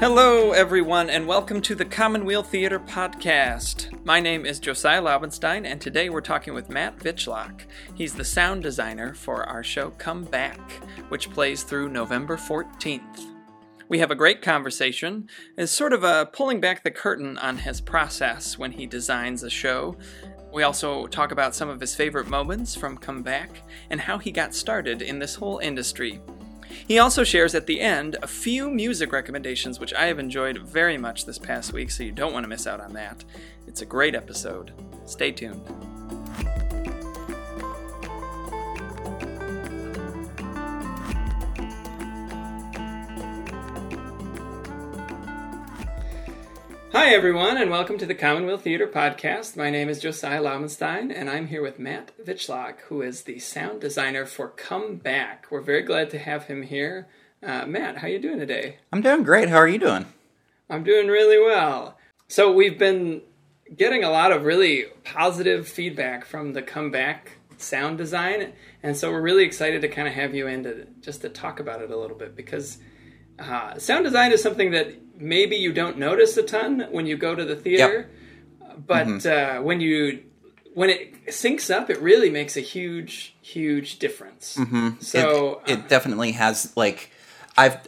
Hello, everyone, and welcome to the Commonweal Theater Podcast. My name is Josiah Laubenstein, and today we're talking with Matt Vichlach. He's the sound designer for our show Come Back, which plays through November 14th. We have a great conversation, as sort of a pulling back the curtain on his process when he designs a show. We also talk about some of his favorite moments from Come Back and how he got started in this whole industry. He also shares at the end a few music recommendations, which I have enjoyed very much this past week, so you don't want to miss out on that. It's a great episode. Stay tuned. Hi, everyone, and welcome to the Commonweal Theater Podcast. My name is Josiah Laubenstein, and I'm here with Matt Vichlach, who is the sound designer for Come Back. We're very glad to have him here. Uh, Matt, how are you doing today? I'm doing great. How are you doing? I'm doing really well. So we've been getting a lot of really positive feedback from the Come Back sound design, and so we're really excited to kind of have you in to just to talk about it a little bit because uh, sound design is something that maybe you don't notice a ton when you go to the theater, yep. but mm-hmm. uh, when you when it syncs up, it really makes a huge, huge difference. Mm-hmm. So it, it uh, definitely has like I've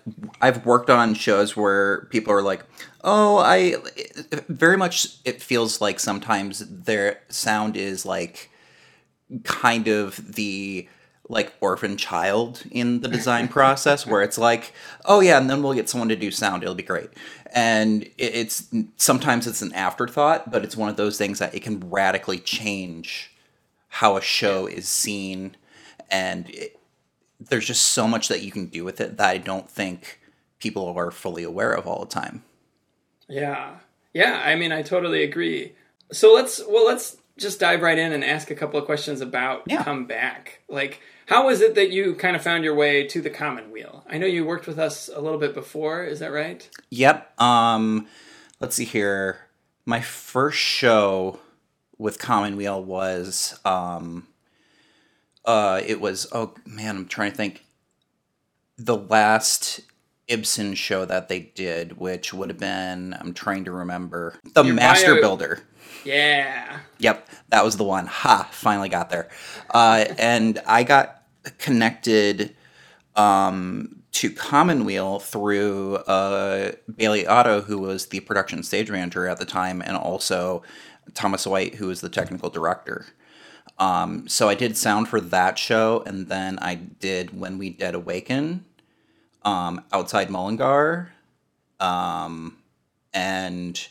I've worked on shows where people are like, "Oh, I very much it feels like sometimes their sound is like kind of the like orphan child in the design process where it's like oh yeah and then we'll get someone to do sound. It'll be great. And it's sometimes it's an afterthought but it's one of those things that it can radically change how a show is seen. And it, there's just so much that you can do with it that i don't think people are fully aware of all the time. Yeah. Yeah i mean i totally agree. So let's well let's just dive right in and ask a couple of questions about yeah. come back. Like how was it that you kind of found your way to the Commonweal? I know you worked with us a little bit before. Is that right? Yep. Um, let's see here. My first show with Commonweal was um, uh, it was oh man, I'm trying to think. The last Ibsen show that they did, which would have been I'm trying to remember the Your Master bio- Builder. Yeah. Yep, that was the one. Ha! Finally got there. Uh, and I got connected um, to Commonweal through uh, Bailey Otto, who was the production stage manager at the time, and also Thomas White, who was the technical director. Um, so I did sound for that show, and then I did When We Dead Awaken um, outside Mullingar. Um, and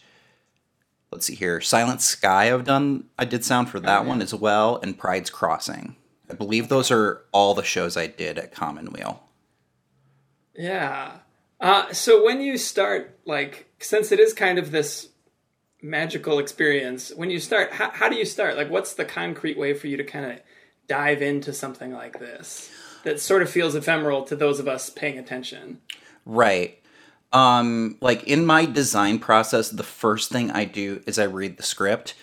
let's see here, Silent Sky. I've done. I did sound for that oh, yeah. one as well, and Pride's Crossing. I believe those are all the shows I did at Commonweal. Yeah. Uh, so when you start, like, since it is kind of this magical experience, when you start, how, how do you start? Like, what's the concrete way for you to kind of dive into something like this that sort of feels ephemeral to those of us paying attention? Right. Um, like in my design process, the first thing I do is I read the script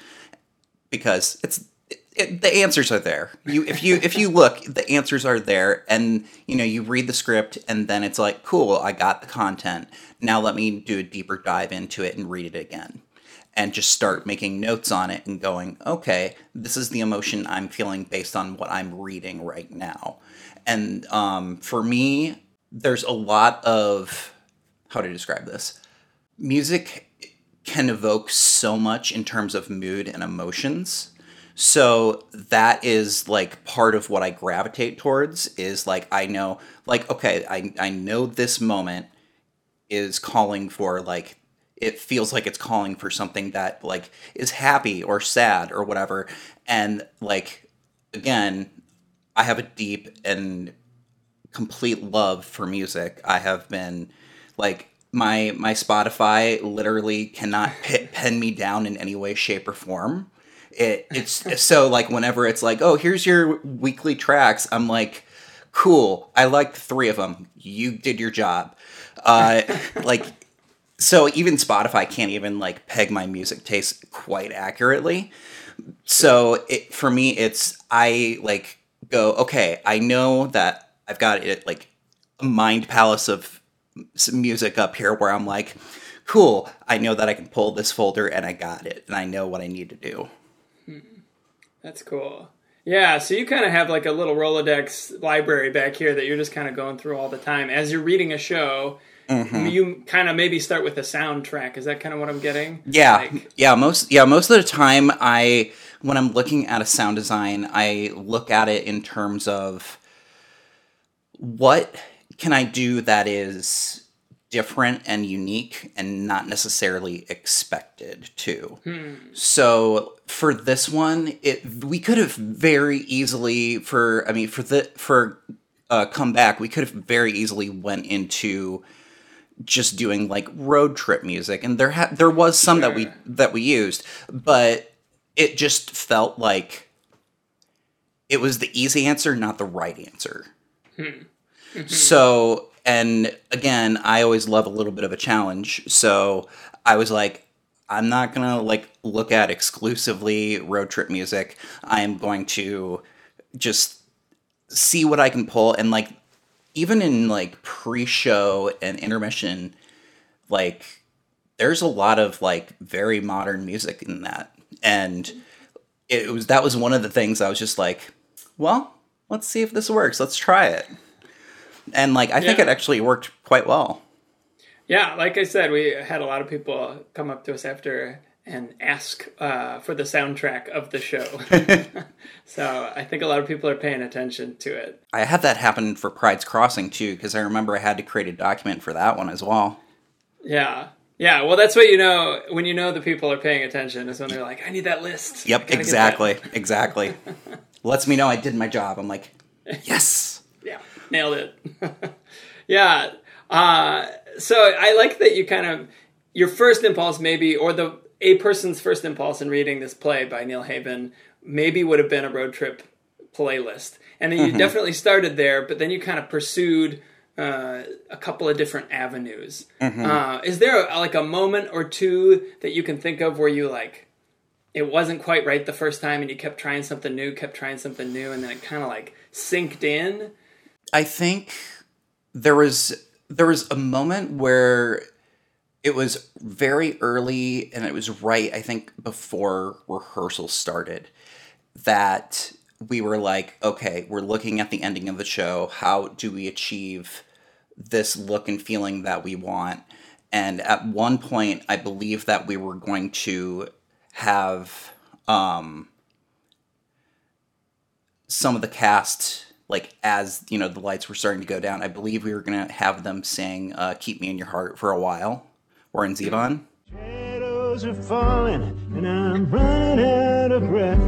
because it's it, the answers are there. You if you if you look, the answers are there, and you know you read the script, and then it's like, cool, I got the content. Now let me do a deeper dive into it and read it again, and just start making notes on it and going, okay, this is the emotion I'm feeling based on what I'm reading right now. And um, for me, there's a lot of how to describe this. Music can evoke so much in terms of mood and emotions so that is like part of what I gravitate towards is like I know like okay, I I know this moment is calling for like it feels like it's calling for something that like is happy or sad or whatever and like again I have a deep and complete love for music. I have been like my my Spotify literally cannot pin me down in any way shape or form it it's so like whenever it's like, oh, here's your weekly tracks, I'm like, cool. I like three of them. You did your job. Uh, like, so even Spotify can't even like peg my music taste quite accurately. So it for me, it's I like go okay. I know that I've got it like a mind palace of music up here where I'm like, cool, I know that I can pull this folder and I got it and I know what I need to do. That's cool. Yeah, so you kind of have like a little Rolodex library back here that you're just kind of going through all the time. As you're reading a show, Mm-hmm. you kind of maybe start with a soundtrack. Is that kind of what I'm getting? Yeah, Like, yeah. Most yeah, most of the time, I when I'm looking at a sound design, I look at it in terms of what can I do that is different and unique and not necessarily expected to. Hmm. So for this one, it we could have very easily for I mean for the for uh, come back, we could have very easily went into just doing like road trip music. And there ha- there was some that we that we used but it just felt like it was the easy answer not the right answer. Hmm. Mm-hmm. So and again i always love a little bit of a challenge. So i was like i'm not gonna like look at exclusively road trip music. I am going to just see what i can pull. And like even in like pre-show and intermission like there's a lot of like very modern music in that. And it was that was one of the things i was just like well let's see if this works. Let's try it and like i think it actually worked quite well Yeah, like I said, we had a lot of people come up to us after and ask uh, for the soundtrack of the show. so I think a lot of people are paying attention to it. i had that happen for pride's crossing too because i remember i had to create a document for that one as well Yeah. Yeah, well, that's what you know when you know the people are paying attention is when they're like, I need that list. Yep gotta get that." exactly exactly lets me know i did my job i'm like yes Yeah, nailed it. yeah. Uh, so I like that you kind of your first impulse maybe, or the a person's first impulse in reading this play by Neil Haben maybe would have been a road trip playlist, and then you definitely started there, but then you kind of pursued. Uh, a couple of different avenues. Uh, is there like a moment or two that you can think of where you like it wasn't quite right the first time and you kept trying something new, kept trying something new, and then it kind of like synced in? I think there was there was a moment where it was very early and it was right I think before rehearsal started that we were like okay we're looking at the ending of the show. How do we achieve this look and feeling that we want? And at one point I believe that we were going to have um some of the cast like as you know the lights were starting to go down i believe we were going to have them sing uh, keep me in your heart for a while Warren Zevon Shadows are falling and I'm running out of breath.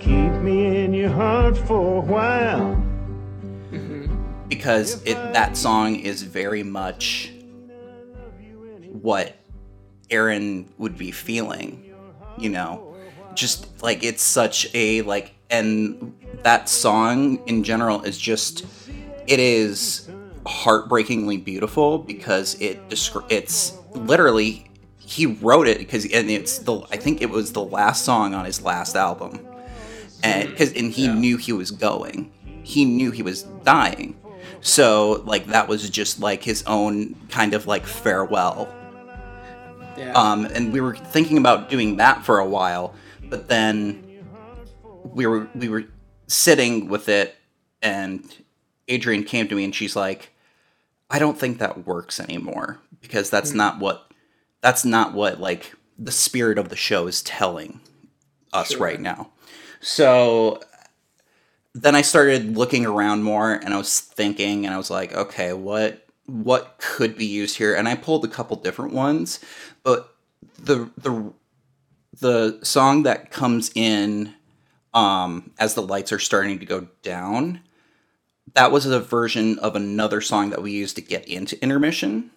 Keep me in your heart for a while. because it that song is very much what aaron would be feeling you know just like it's such a like and that song in general is just it is heartbreakingly beautiful because it descri- it's literally he wrote it because and it's the I think it was the last song on his last album. And because and he knew he was going. He knew he was dying. So like that was just like his own kind of like farewell. Yeah. um, and we were thinking about doing that for a while, but then we were we were sitting with it, and Adrian came to me and she's like, "I don't think that works anymore because that's hmm. not what that's not what like the spirit of the show is telling us Sure. right now." So then I started looking around more, and I was thinking, and I was like, "Okay, what?" what could be used here and i pulled a couple different ones but the the the song that comes in um as the lights are starting to go down that was a version of another song that we used to get into intermission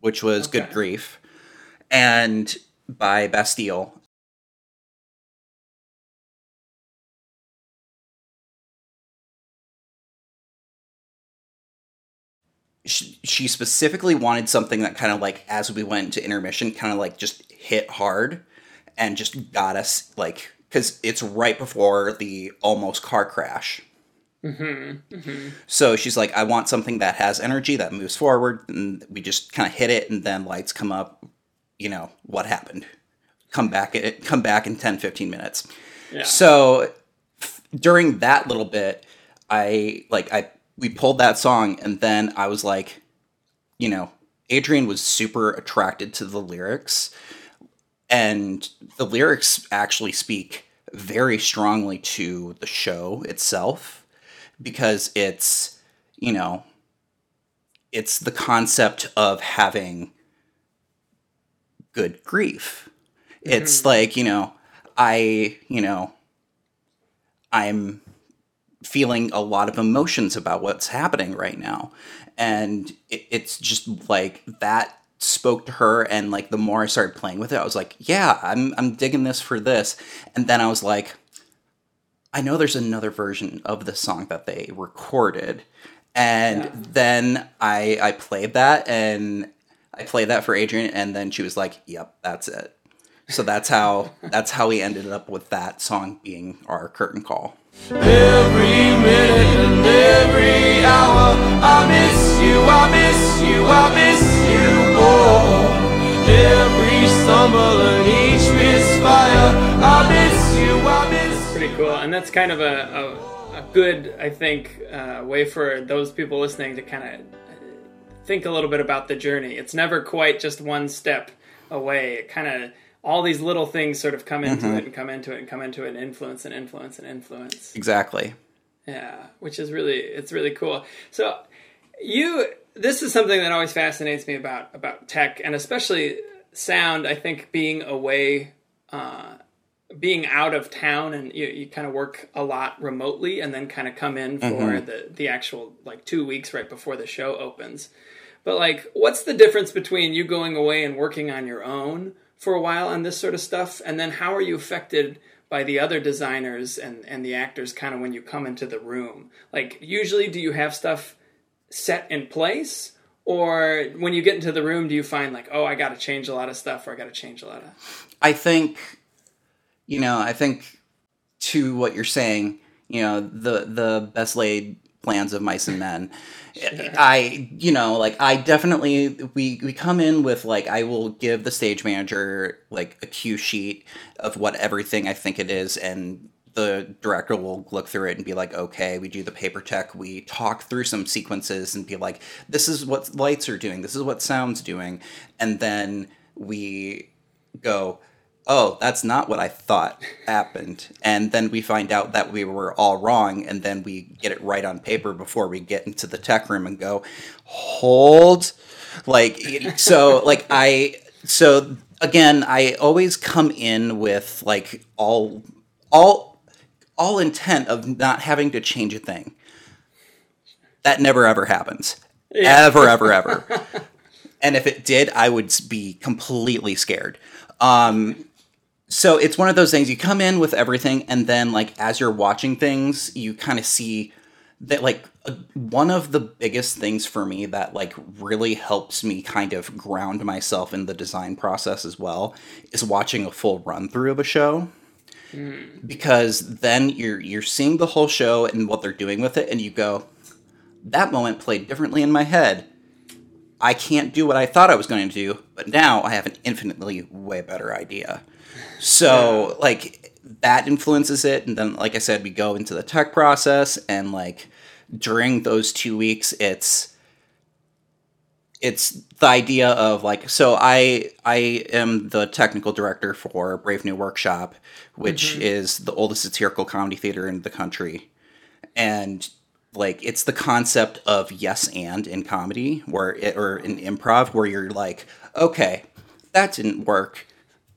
which was good grief and by bastille. She, she specifically wanted something that kind of like as we went into intermission kind of like just hit hard and just got us like because it's right before the almost car crash mm-hmm, mm-hmm. So she's like, I want something that has energy that moves forward, and we just kind of hit it, and then lights come up. You know what happened? Come back, it come back in 10, 15 minutes. Yeah. So f- during that little bit, I like I we pulled that song, and then I was like, you know, Adrian was super attracted to the lyrics, and the lyrics actually speak very strongly to the show itself because it's you know it's the concept of having good grief. It's mm-hmm. like you know i you know i'm feeling a lot of emotions about what's happening right now. And it, it's just like that spoke to her and like the more i started playing with it i was like yeah i'm i'm digging this for this and then i was like I know there's another version of the song that they recorded. And Yeah. then I I played that and I played that for Adrian and then she was like, "Yep, that's it." So that's how that's how we ended up with that song being our curtain call. Every minute and every hour, I miss you, I miss you, I miss you. Every stumble and each misfire, I miss you, I miss you. pretty cool and that's kind of a, a, a good i think uh, way for those people listening to kind of think a little bit about the journey it's never quite just one step away it kind of all these little things sort of come into it and come into it and come into it and influence and influence and influence Exactly. yeah which is really it's really cool so you this is something that always fascinates me about about tech and especially sound i think being away uh, being out of town and you, you kind of work a lot remotely and then kind of come in for the the actual like two weeks right before the show opens. But like what's the difference between you going away and working on your own for a while on this sort of stuff? And then how are you affected by the other designers and and the actors kind of when you come into the room? Like usually do you have stuff set in place or when you get into the room do you find like oh i got to change a lot of stuff or i got to change a lot of I think, you know, I think to what you're saying, you know, the the best laid plans of mice and men. I, you know, like I definitely we we come in with like I will give the stage manager like a cue sheet of what everything I think it is and the director will look through it and be like, okay, we do the paper tech, we talk through some sequences and be like, this is what lights are doing, this is what sound's doing, and then we go, oh, that's not what I thought happened. And then we find out that we were all wrong, and then we get it right on paper before we get into the tech room and go, hold. Like, so, like, I, so again, I always come in with like all, all, all intent of not having to change a thing. That never ever happens. Ever, ever, ever. and if it did, I would be completely scared. Um, so it's one of those things you come in with everything, and then like as you're watching things, you kind of see that like uh, one of the biggest things for me that like really helps me kind of ground myself in the design process as well is watching a full run through of a show Hmm. because then you're you're seeing the whole show and what they're doing with it and you go that moment played differently in my head I can't do what I thought I was going to do, but now I have an infinitely way better idea. So, like, that influences it. And then, like I said, we go into the tech process, and like during those two weeks, it's it's the idea of like so i i am the technical director for brave new workshop which mm-hmm. is the oldest satirical comedy theater in the country. And like it's the concept of yes and in comedy where it or in improv where you're like okay that didn't work.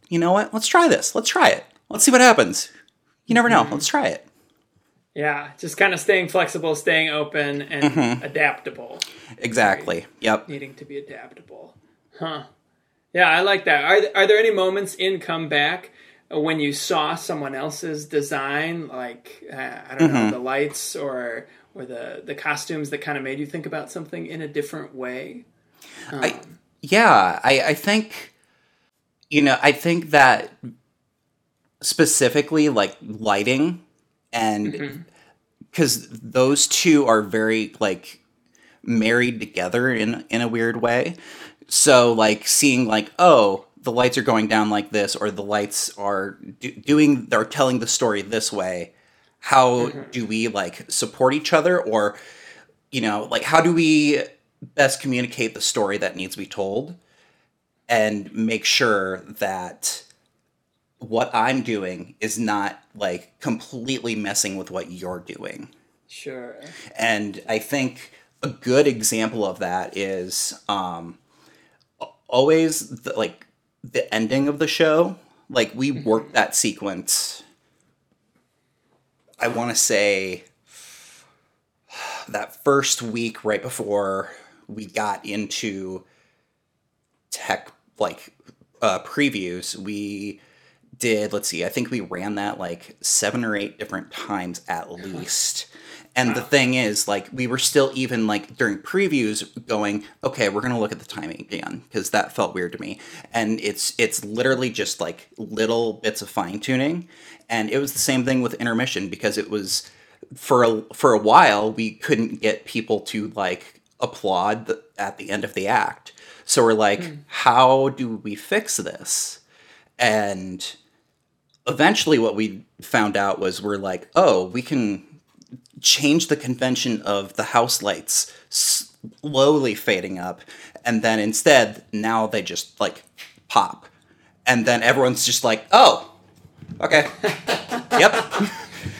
You know what? Let's try this. Let's try it. Let's see what happens. You never know. Mm-hmm. Let's try it. Yeah, just kind of staying flexible, staying open, and mm-hmm. adaptable. Exactly yep Needing to be adaptable. Huh. Yeah, I like that. Are, are there any moments in Comeback when you saw someone else's design, like, uh, I don't know, mm-hmm. the lights or or the, the costumes that kind of made you think about something in a different way? I, um, yeah, I, I think, you know, I think that specifically like lighting and mm-hmm. because those two are very like married together in in a weird way. So like seeing like oh the lights are going down like this or the lights are do- doing they're telling the story this way. How mm-hmm. do we like support each other or you know like how do we best communicate the story that needs to be told and make sure that what I'm doing is not like completely messing with what you're doing. Sure. And I think a good example of that is um, always the, like the ending of the show. Like we worked that sequence. I want to say that first week right before we got into tech like uh, previews, we did let's see, I think we ran that like seven or eight different times at least. And the thing is, like, we were still even like during previews going, okay, we're gonna look at the timing again because that felt weird to me. And it's it's literally just like little bits of fine tuning, and it was the same thing with intermission because it was for a, for a while we couldn't get people to like applaud the, at the end of the act. So we're like, hmm. how do we fix this? And eventually what we found out was we're like, oh, we can change the convention of the house lights slowly fading up and then instead now they just like pop and then everyone's just like oh okay yep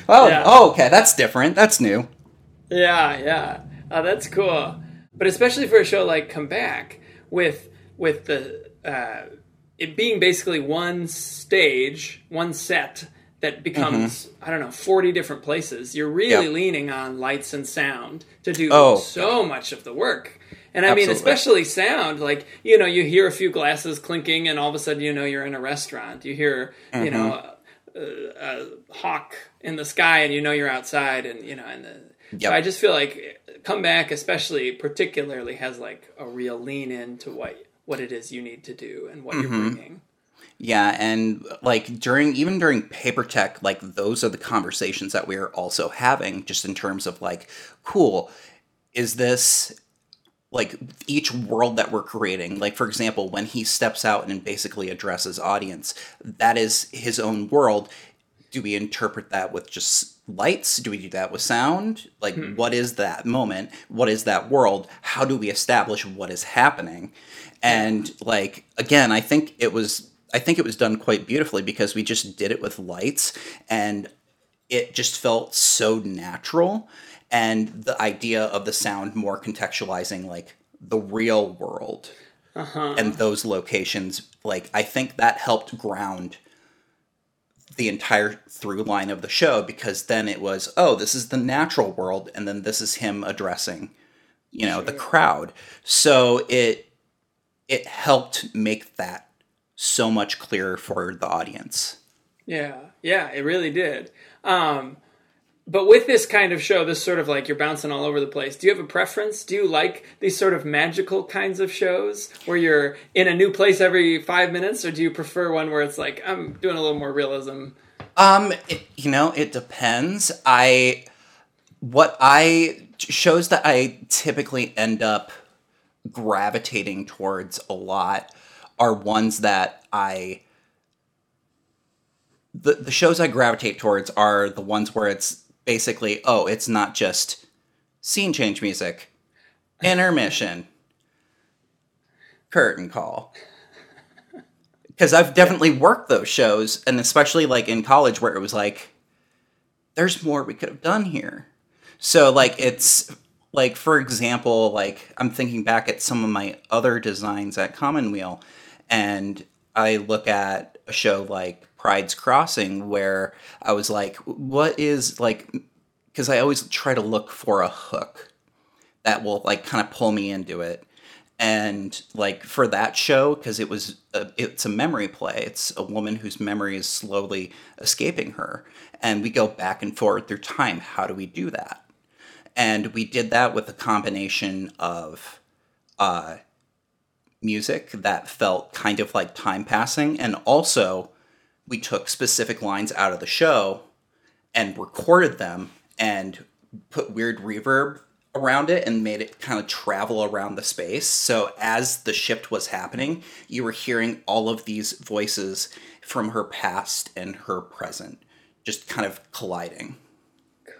oh Yeah. oh okay that's different that's new Yeah, yeah. Oh, that's cool. But especially for a show like Come Back, with with the uh, it being basically one stage, one set that becomes I don't know forty different places. You're really Mm-hmm. Yep. leaning on lights and sound to do Oh, so much of the work. And I mean, especially sound. Like you know, you hear a few glasses clinking, and all of a sudden, you know, you're in a restaurant. You hear, you know, Mm-hmm. a, a hawk in the sky, and you know you're outside, and you know, and the, Yep. so I just feel like comeback, especially particularly, has like a real lean into what what it is you need to do and what Mm-hmm. you're bringing. Yeah, and like during even during paper tech, like those are the conversations that we're also having, just in terms of like, cool, is this like each world that we're creating? Like for example, when he steps out and basically addresses audience, that is his own world. Do we interpret that with just lights? Do we do that with sound? Like hmm. what is that moment? What is that world? How do we establish what is happening? And like again, I think it was I think it was done quite beautifully because we just did it with lights and it just felt so natural and the idea of the sound more contextualizing like the real world uh-huh. and those locations like I think that helped ground the entire through line of the show because then it was oh this is the natural world and then this is him addressing you know the crowd. So it it helped make that so much clearer for the audience Yeah, yeah, it really did. Um, but with this kind of show, this sort of like you're bouncing all over the place. Do you have a preference? Do you like these sort of magical kinds of shows where you're in a new place every five minutes, or do you prefer one where it's like I'm doing a little more realism? Um, it, you know, it depends. I what I shows that I typically end up gravitating towards a lot are ones that I the the shows I gravitate towards are the ones where it's basically oh, it's not just scene change music, intermission, curtain call because I've definitely worked those shows, and especially like in college where it was like, there's more we could have done here. So like it's like for example, like I'm thinking back at some of my other designs at Commonweal, and I look at a show like Pride's Crossing where I was like, what is like, because I always try to look for a hook that will like kind of pull me into it. And like for that show because it was a, it's a memory play. It's a woman whose memory is slowly escaping her. And we go back and forth through time. How do we do that? And we did that with a combination of uh, music that felt kind of like time passing and also we took specific lines out of the show and recorded them and put weird reverb around it and made it kind of travel around the space. So as the shift was happening, you were hearing all of these voices from her past and her present just kind of colliding.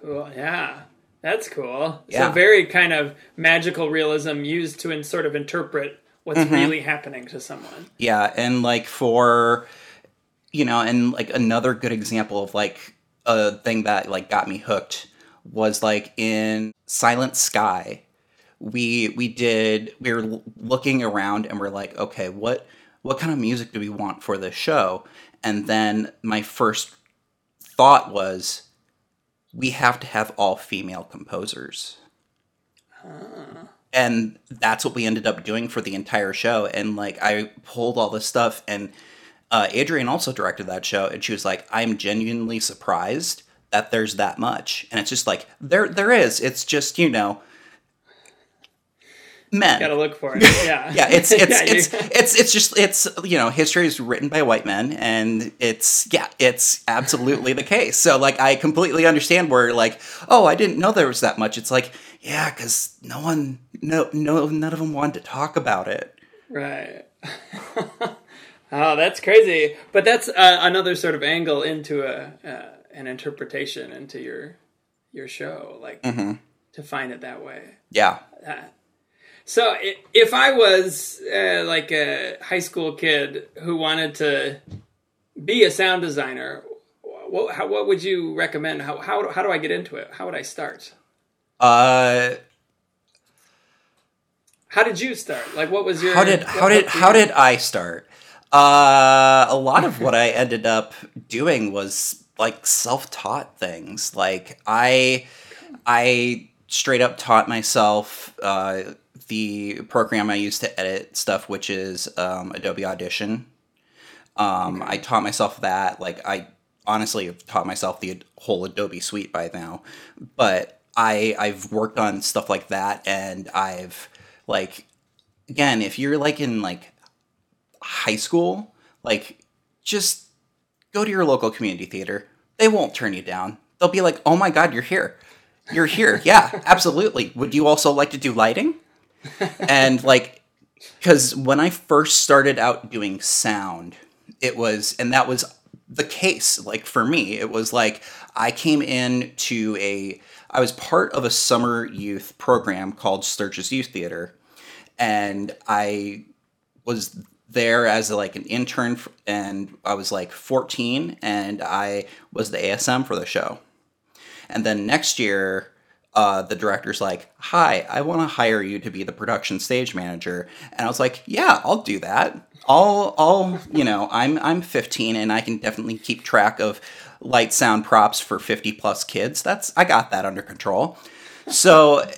Cool. Yeah. That's cool. Yeah. So very kind of magical realism used to in sort of interpret what's Mm-hmm. really happening to someone. Yeah, and like for you know, and like another good example of like a thing that like got me hooked was like in Silent Sky. We we did we were looking around and we're like, okay, what what kind of music do we want for this show? And then my first thought was we have to have all female composers and that's what we ended up doing for the entire show. And like i pulled all this stuff and uh, adrian also directed that show and she was like i'm genuinely surprised that there's that much. And it's just like there there is. It's just you know men. Got to look for it. Yeah. yeah it's it's Yeah, you- it's it's it's just it's you know history is written by white men and it's yeah it's absolutely the case. So like i completely understand where like oh i didn't know there was that much. It's like yeah because no one no no none of them wanted to talk about it Right. oh, that's crazy. But that's uh, another sort of angle into a uh, an interpretation into your your show, like Mm-hmm. to find it that way. yeah So if I was uh, like a high school kid who wanted to be a sound designer, what, how, what would you recommend? How, how, how do I get into it? How would I start? Uh How did you start? Like, what was your? how did how did how did i start? Uh a lot of what i ended up doing was like self-taught things. Like i i straight up taught myself uh the program i use to edit stuff which is um, adobe audition. Um i taught myself that. Like i honestly have taught myself the whole adobe suite by now. But i i've worked on stuff like that and i've like again, if you're like in like high school, like just go to your local community theater. They won't turn you down. They'll be like, "Oh my god, you're here. You're here." Yeah, absolutely. Would you also like to do lighting? And like cuz when I first started out doing sound, it was and that was the case like for me. It was like I came in to a I was part of a summer youth program called Sturgis Youth Theater and I was there as like an intern and I was like 14 and I was the ASM for the show. And then next year uh, the director's like, "Hi, I want to hire you to be the production stage manager." And I was like, "Yeah, I'll do that. I'll, I'll, you know, I'm, I'm 15 and I can definitely keep track of light, sound, props for 50 plus kids. That's, I got that under control." So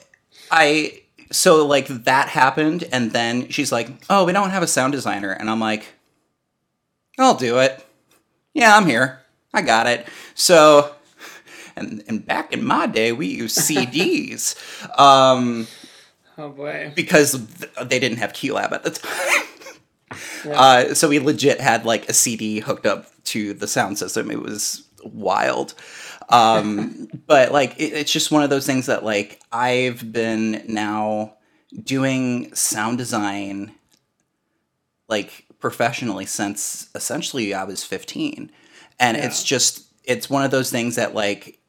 I so like that happened and then she's like, "Oh, we don't have a sound designer." And I'm like, "I'll do it." Yeah, I'm here. I got it. So and and back in my day, we used CDs um Oh boy. because they didn't have QLab at the time. Uh, so we legit had like a CD hooked up to the sound system. It was wild. Um, but like, it, it's just one of those things that like I've been now doing sound design like professionally since essentially I was 15. And it's just, it's one of those things that like,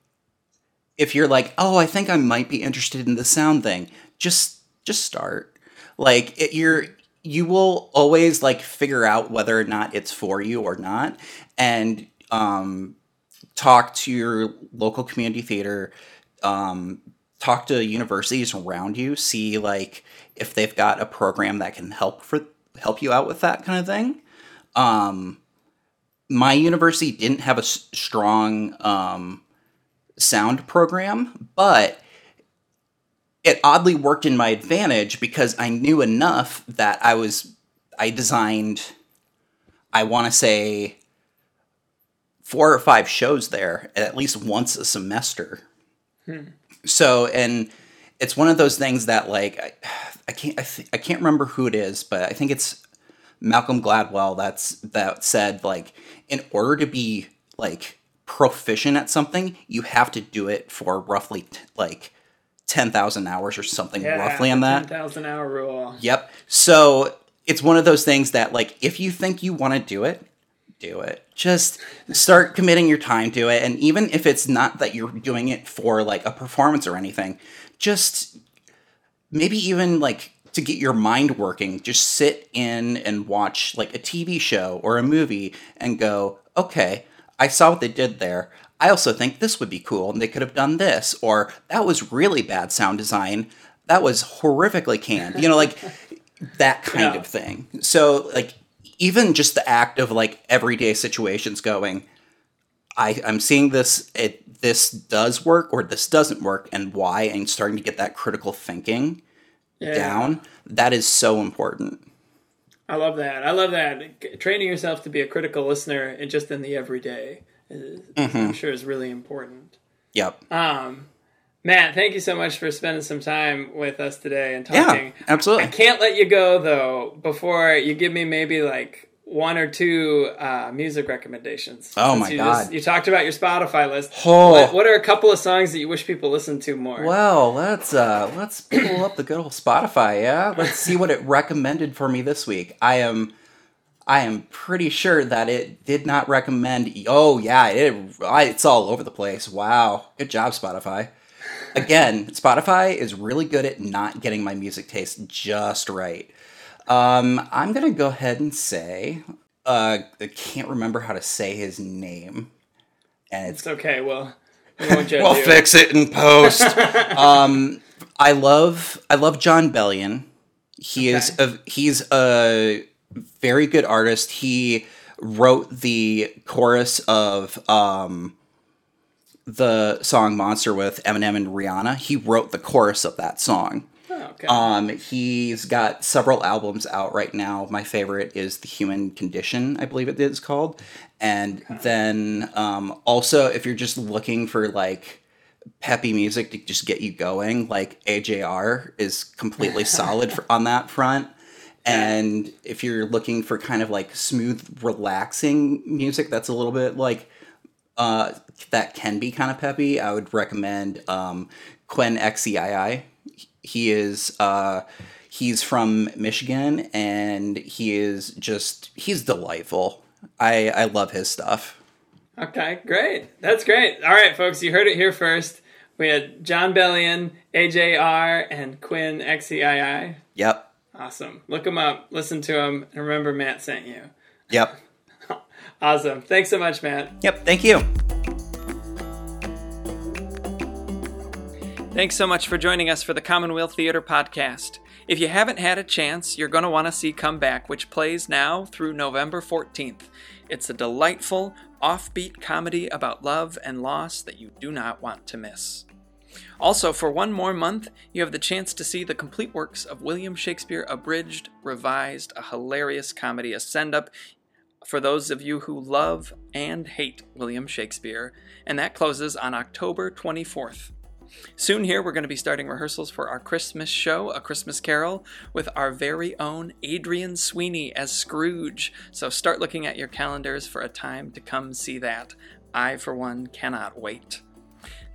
if you're like, oh, I think I might be interested in the sound thing, just, just start. Like it, you're, you will always like figure out whether or not it's for you or not. And, um, talk to your local community theater, um, talk to universities around you, see like if they've got a program that can help for help you out with that kind of thing. Um, my university didn't have a s- strong um, sound program, but it oddly worked in my advantage because I knew enough that I was I designed I want to say four or five shows there at least once a semester. So and it's one of those things that like I, I can't I, th- I can't remember who it is, but I think it's Malcolm Gladwell that's that said like in order to be like proficient at something, you have to do it for roughly t- like 10,000 hours or something roughly on that. 10,000 hour rule. Yep. So it's one of those things that, like, if you think you want to do it, do it. Just start committing your time to it. And even if it's not that you're doing it for like a performance or anything, just maybe even like to get your mind working, just sit in and watch like a TV show or a movie and go, okay, I saw what they did there. I also think this would be cool and they could have done this. Or that was really bad sound design. That was horrifically canned. You know, like that kind Yeah. of thing. So, like, even just the act of like everyday situations going, I, I'm seeing this, it this does work or this doesn't work, and why, and starting to get that critical thinking Yeah. down. That is so important. I love that. I love that. Training yourself to be a critical listener and just in the everyday, is, Mm-hmm. I'm sure, is really important. Yep. Um, Matt, thank you so much for spending some time with us today and talking. yeah, talking. I absolutely. can't let you go though before you give me maybe like one or two uh, music recommendations. Oh, Since my you God. you talked about your Spotify list. Oh. What, what are a couple of songs that you wish people listened to more? Well, let's uh let's pull up the good old Spotify, yeah? Let's see what it recommended for me this week. I am I am pretty sure that it did not recommend Oh yeah, it it's all over the place. Wow. Good job Spotify. Again, Spotify is really good at not getting my music taste just right. Um I'm going to go ahead and say uh I can't remember how to say his name. And it's It's okay. Well, we We'll fix it in post. um, I love I love Jon Bellion. He is a he's a very good artist. He wrote the chorus of um, the song "Monster" with Eminem and Rihanna. He wrote the chorus of that song. Oh, okay. Um, he's got several albums out right now. My favorite is The Human Condition, I believe it is called. And then um, also, if you're just looking for like peppy music to just get you going, like AJR is completely solid for, on that front. And if you're looking for kind of like smooth, relaxing music that's a little bit like uh, that can be kind of peppy, I would recommend um, Quinn XCII. He is uh, he's from Michigan, and he is just he's delightful. I I love his stuff. Okay, great. That's great. All right, folks, you heard it here first. We had Jon Bellion, AJR, and Quinn XCII. Yep, Awesome. Look them up, listen to them, and remember Matt sent you. yep, Awesome. Thanks so much, Matt. yep. Thank you. Thanks so much for joining us for the Commonweal Theater podcast. If you haven't had a chance, you're going to want to see Come Back, which plays now through November 14th. It's a delightful, offbeat comedy about love and loss that you do not want to miss. Also, for one more month, you have the chance to see the complete works of William Shakespeare abridged, revised, a hilarious comedy, a send up for those of you who love and hate William Shakespeare, and that closes on October 24th. Soon here, we're going to be starting rehearsals for our Christmas show, A Christmas Carol, with our very own Adrian Sweeney as Scrooge. So start looking at your calendars for a time to come see that. I, for one, cannot wait.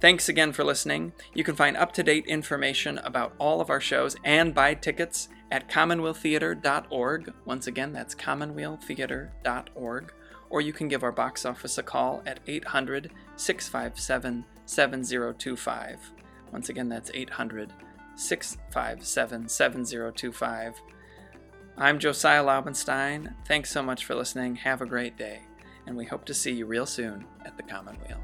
Thanks again for listening. You can find up to date information about all of our shows and buy tickets at commonwealththeater.org. Once again, that's commonwealththeater.org. Or you can give our box office a call at 800 657 7025. Once again, that's 800 657 7025. I'm Josiah Laubenstein. Thanks so much for listening. Have a great day. And we hope to see you real soon at the Commonweal.